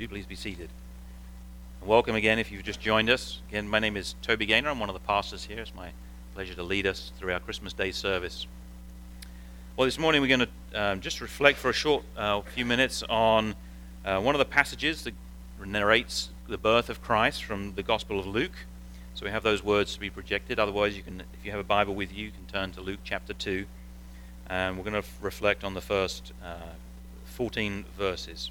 do please be seated. Welcome again if you've just joined us. Again, my name is Toby Gaynor. I'm one of the pastors here. It's my pleasure to lead us through our Christmas Day service. Well, this morning we're going to um, just reflect for a short uh, few minutes on uh, one of the passages that narrates the birth of Christ from the Gospel of Luke. So we have those words to be projected. Otherwise, you can, if you have a Bible with you, you can turn to Luke chapter 2. And we're going to f- reflect on the first uh, 14 verses.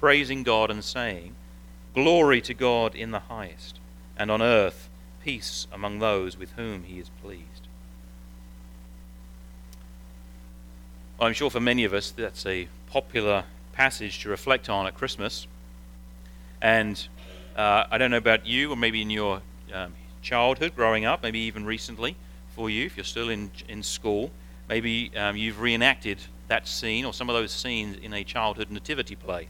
praising God and saying, Glory to God in the highest, and on earth peace among those with whom he is pleased. I'm sure for many of us that's a popular passage to reflect on at Christmas. And uh, I don't know about you, or maybe in your um, childhood, growing up, maybe even recently for you, if you're still in, in school, maybe um, you've reenacted that scene or some of those scenes in a childhood nativity play.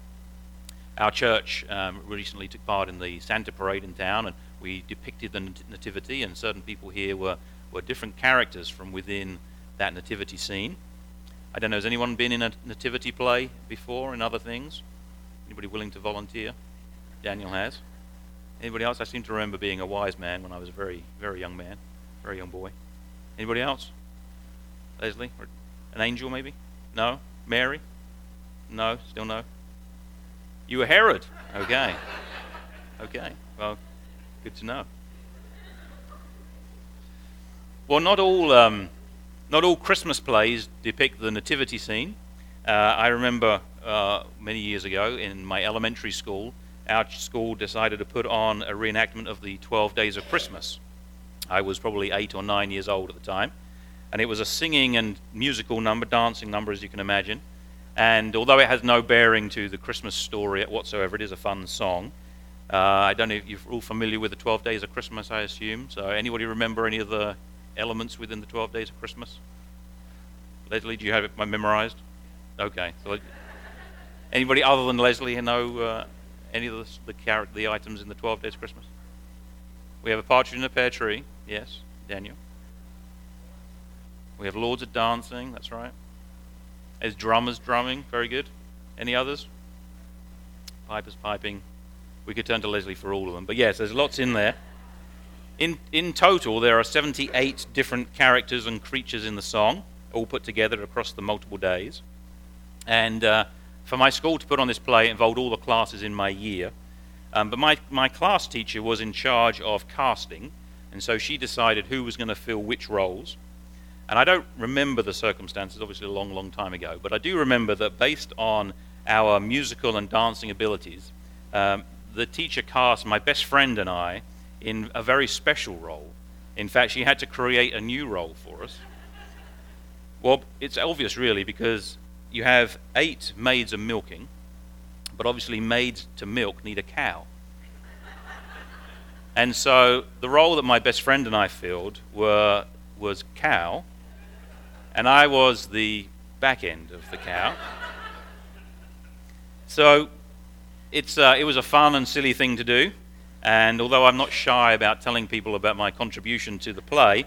Our church um, recently took part in the Santa Parade in town, and we depicted the nativity, and certain people here were, were different characters from within that nativity scene. I don't know, has anyone been in a nativity play before and other things? Anybody willing to volunteer? Daniel has. Anybody else? I seem to remember being a wise man when I was a very, very young man, very young boy. Anybody else? Leslie? An angel, maybe? No? Mary? No? Still no? You were Herod. Okay. Okay. Well, good to know. Well, not all, um, not all Christmas plays depict the nativity scene. Uh, I remember uh, many years ago in my elementary school, our school decided to put on a reenactment of the 12 Days of Christmas. I was probably eight or nine years old at the time. And it was a singing and musical number, dancing number, as you can imagine. And although it has no bearing to the Christmas story whatsoever, it is a fun song. Uh, I don't know if you're all familiar with the 12 Days of Christmas, I assume. So, anybody remember any of the elements within the 12 Days of Christmas? Leslie, do you have it memorized? Okay. So, anybody other than Leslie know uh, any of the, the, the items in the 12 Days of Christmas? We have a partridge in a pear tree. Yes, Daniel. We have lords of dancing. That's right. There's drummers drumming. Very good. Any others? Pipers piping. We could turn to Leslie for all of them. But yes, there's lots in there. In, in total, there are 78 different characters and creatures in the song, all put together across the multiple days. And uh, for my school to put on this play involved all the classes in my year. Um, but my, my class teacher was in charge of casting, and so she decided who was going to fill which roles. And I don't remember the circumstances, obviously a long, long time ago, but I do remember that based on our musical and dancing abilities, um, the teacher cast my best friend and I in a very special role. In fact, she had to create a new role for us. Well, it's obvious, really, because you have eight maids of milking, but obviously maids to milk need a cow. And so the role that my best friend and I filled were, was cow, and I was the back end of the cow. So it's, uh, it was a fun and silly thing to do. And although I'm not shy about telling people about my contribution to the play,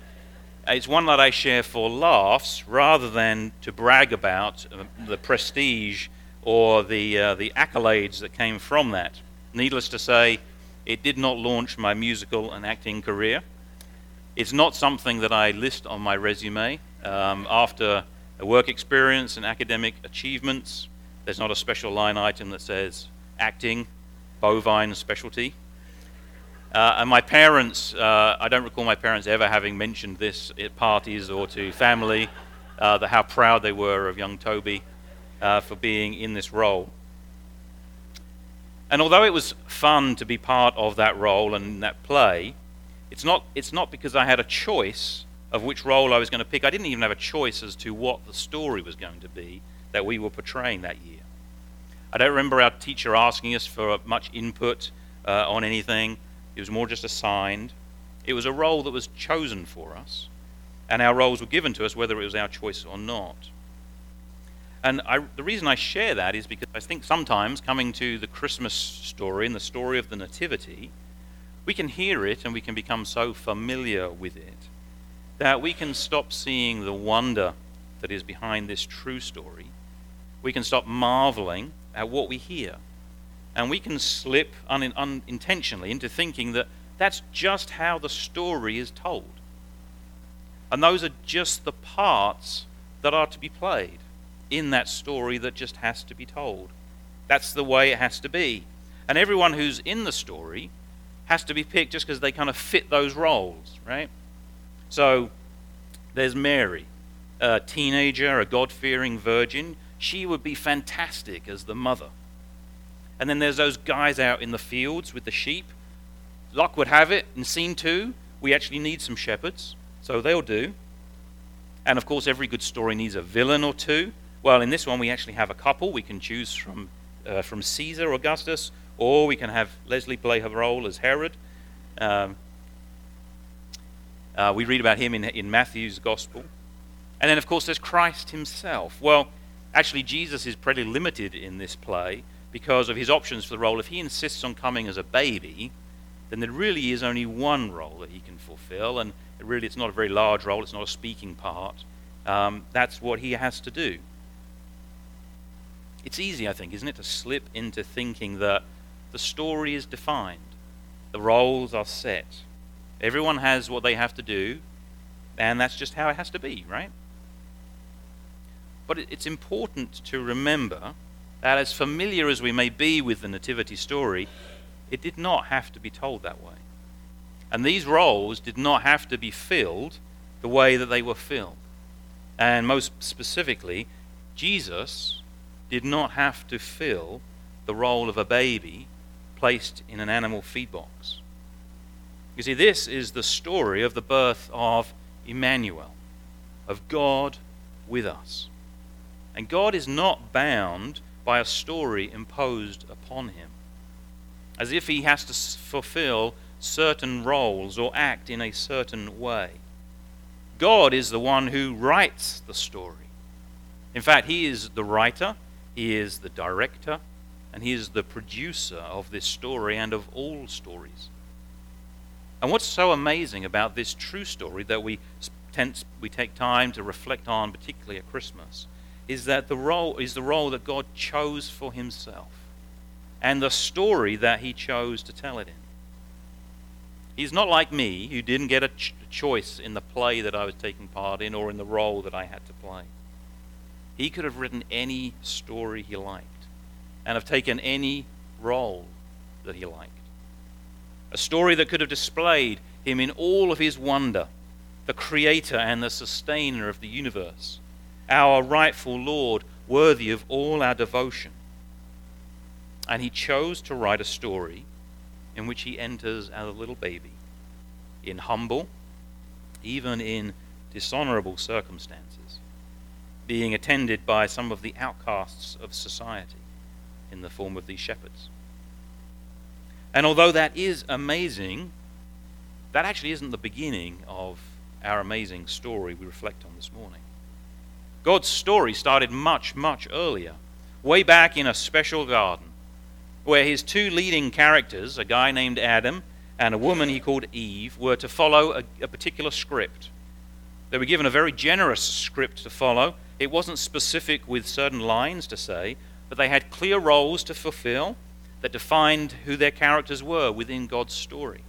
it's one that I share for laughs rather than to brag about uh, the prestige or the, uh, the accolades that came from that. Needless to say, it did not launch my musical and acting career. It's not something that I list on my resume. Um, after a work experience and academic achievements, there's not a special line item that says acting, bovine specialty. Uh, and my parents, uh, I don't recall my parents ever having mentioned this at parties or to family, uh, the, how proud they were of young Toby uh, for being in this role. And although it was fun to be part of that role and that play, it's not, it's not because I had a choice of which role I was going to pick. I didn't even have a choice as to what the story was going to be that we were portraying that year. I don't remember our teacher asking us for much input uh, on anything. It was more just assigned. It was a role that was chosen for us, and our roles were given to us whether it was our choice or not. And I, the reason I share that is because I think sometimes coming to the Christmas story and the story of the Nativity, we can hear it and we can become so familiar with it that we can stop seeing the wonder that is behind this true story. We can stop marveling at what we hear and we can slip un- unintentionally into thinking that that's just how the story is told. And those are just the parts that are to be played in that story that just has to be told. That's the way it has to be. And everyone who's in the story has to be picked just because they kind of fit those roles, right? So there's Mary, a teenager, a God fearing virgin. She would be fantastic as the mother. And then there's those guys out in the fields with the sheep. Luck would have it, in scene two, we actually need some shepherds, so they'll do. And of course, every good story needs a villain or two. Well, in this one, we actually have a couple. We can choose from, uh, from Caesar Augustus, or we can have Leslie play her role as Herod. Um, uh, we read about him in, in Matthew's Gospel. And then, of course, there's Christ himself. Well, actually, Jesus is pretty limited in this play because of his options for the role. If he insists on coming as a baby, then there really is only one role that he can fulfill, and really it's not a very large role, it's not a speaking part. Um, that's what he has to do. It's easy, I think, isn't it, to slip into thinking that the story is defined, the roles are set, everyone has what they have to do, and that's just how it has to be, right? But it's important to remember that as familiar as we may be with the Nativity story, it did not have to be told that way. And these roles did not have to be filled the way that they were filled. And most specifically, Jesus did not have to fill the role of a baby placed in an animal feed box. You see, this is the story of the birth of Emmanuel, of God with us. And God is not bound by a story imposed upon him, as if he has to fulfill certain roles or act in a certain way. God is the one who writes the story. In fact, he is the writer, he is the director, and he is the producer of this story and of all stories. And what's so amazing about this true story that we, tend, we take time to reflect on, particularly at Christmas, is that the role is the role that God chose for himself and the story that he chose to tell it in. He's not like me, who didn't get a ch- choice in the play that I was taking part in or in the role that I had to play. He could have written any story he liked and have taken any role that he liked. A story that could have displayed him in all of his wonder, the creator and the sustainer of the universe our rightful Lord, worthy of all our devotion. And he chose to write a story in which he enters as a little baby, in humble, even in dishonorable circumstances, being attended by some of the outcasts of society in the form of these shepherds. And although that is amazing, that actually isn't the beginning of our amazing story we reflect on this morning. God's story started much, much earlier, way back in a special garden where his two leading characters, a guy named Adam and a woman he called Eve, were to follow a, a particular script. They were given a very generous script to follow. It wasn't specific with certain lines to say, but they had clear roles to fulfill that defined who their characters were within God's story.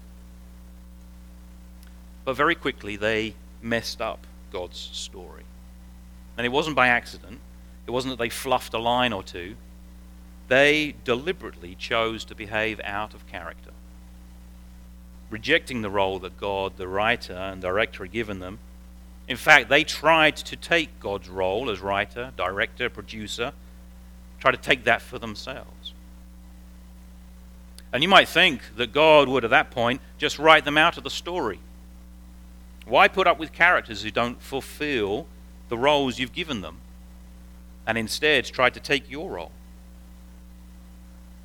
But very quickly, they messed up God's story. And it wasn't by accident, it wasn't that they fluffed a line or two. They deliberately chose to behave out of character, rejecting the role that God, the writer and director, had given them. In fact, they tried to take God's role as writer, director, producer, try to take that for themselves. And you might think that God would, at that point, just write them out of the story. Why put up with characters who don't fulfill the roles you've given them and instead try to take your role?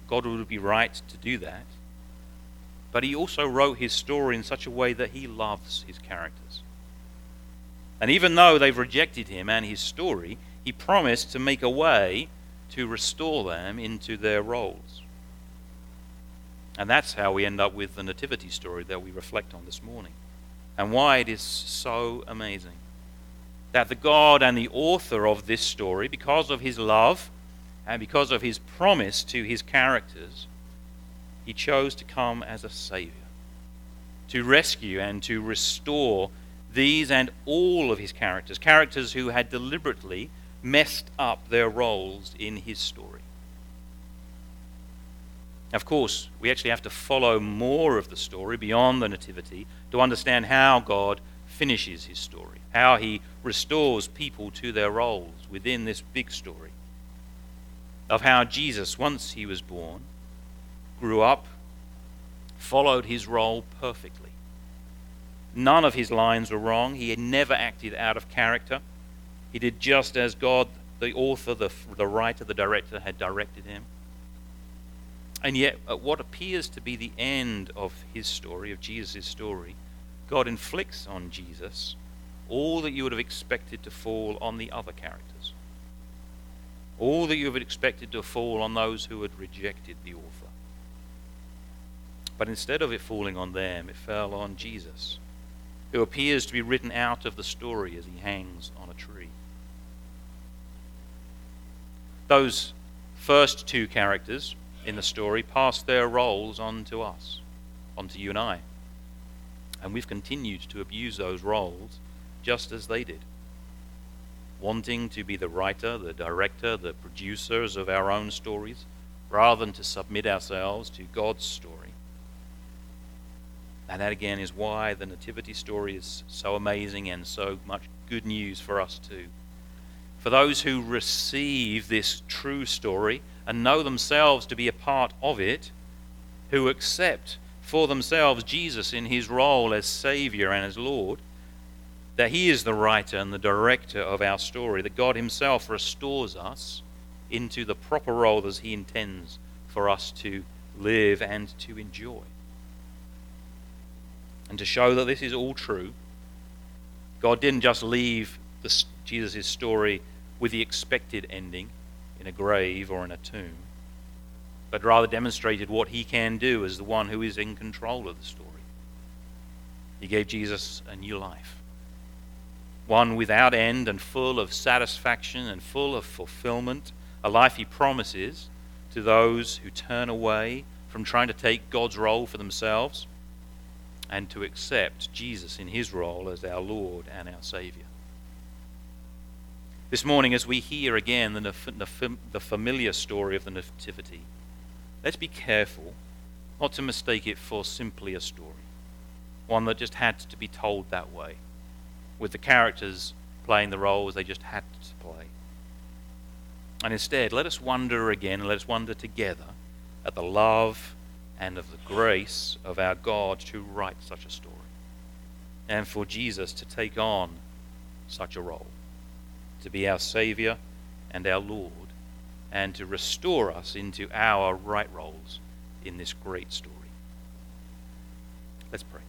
God would be right to do that. But he also wrote his story in such a way that he loves his characters. And even though they've rejected him and his story, he promised to make a way to restore them into their roles. And that's how we end up with the nativity story that we reflect on this morning. And why it is so amazing. That the God and the author of this story, because of his love and because of his promise to his characters, he chose to come as a Savior, to rescue and to restore these and all of his characters, characters who had deliberately messed up their roles in his story. Of course, we actually have to follow more of the story beyond the Nativity to understand how God finishes his story, how he restores people to their roles within this big story. Of how Jesus, once he was born, grew up, followed his role perfectly. None of his lines were wrong. He had never acted out of character. He did just as God, the author, the, the writer, the director, had directed him. And yet, at what appears to be the end of his story, of Jesus' story, God inflicts on Jesus all that you would have expected to fall on the other characters. All that you would have expected to fall on those who had rejected the author. But instead of it falling on them, it fell on Jesus, who appears to be written out of the story as he hangs on a tree. Those first two characters, in the story pass their roles on to us, on to you and I. And we've continued to abuse those roles just as they did. Wanting to be the writer, the director, the producers of our own stories, rather than to submit ourselves to God's story. And that again is why the Nativity story is so amazing and so much good news for us too. For those who receive this true story and know themselves to be a part of it, who accept for themselves Jesus in his role as Savior and as Lord, that he is the writer and the director of our story, that God himself restores us into the proper role as he intends for us to live and to enjoy. And to show that this is all true, God didn't just leave Jesus' story with the expected ending in a grave or in a tomb, but rather demonstrated what he can do as the one who is in control of the story. He gave Jesus a new life, one without end and full of satisfaction and full of fulfillment, a life he promises to those who turn away from trying to take God's role for themselves and to accept Jesus in his role as our Lord and our Savior. This morning, as we hear again the, the familiar story of the Nativity, let's be careful not to mistake it for simply a story, one that just had to be told that way, with the characters playing the roles they just had to play. And instead, let us wonder again, and let us wonder together at the love and of the grace of our God to write such a story, and for Jesus to take on such a role to be our Savior and our Lord, and to restore us into our right roles in this great story. Let's pray.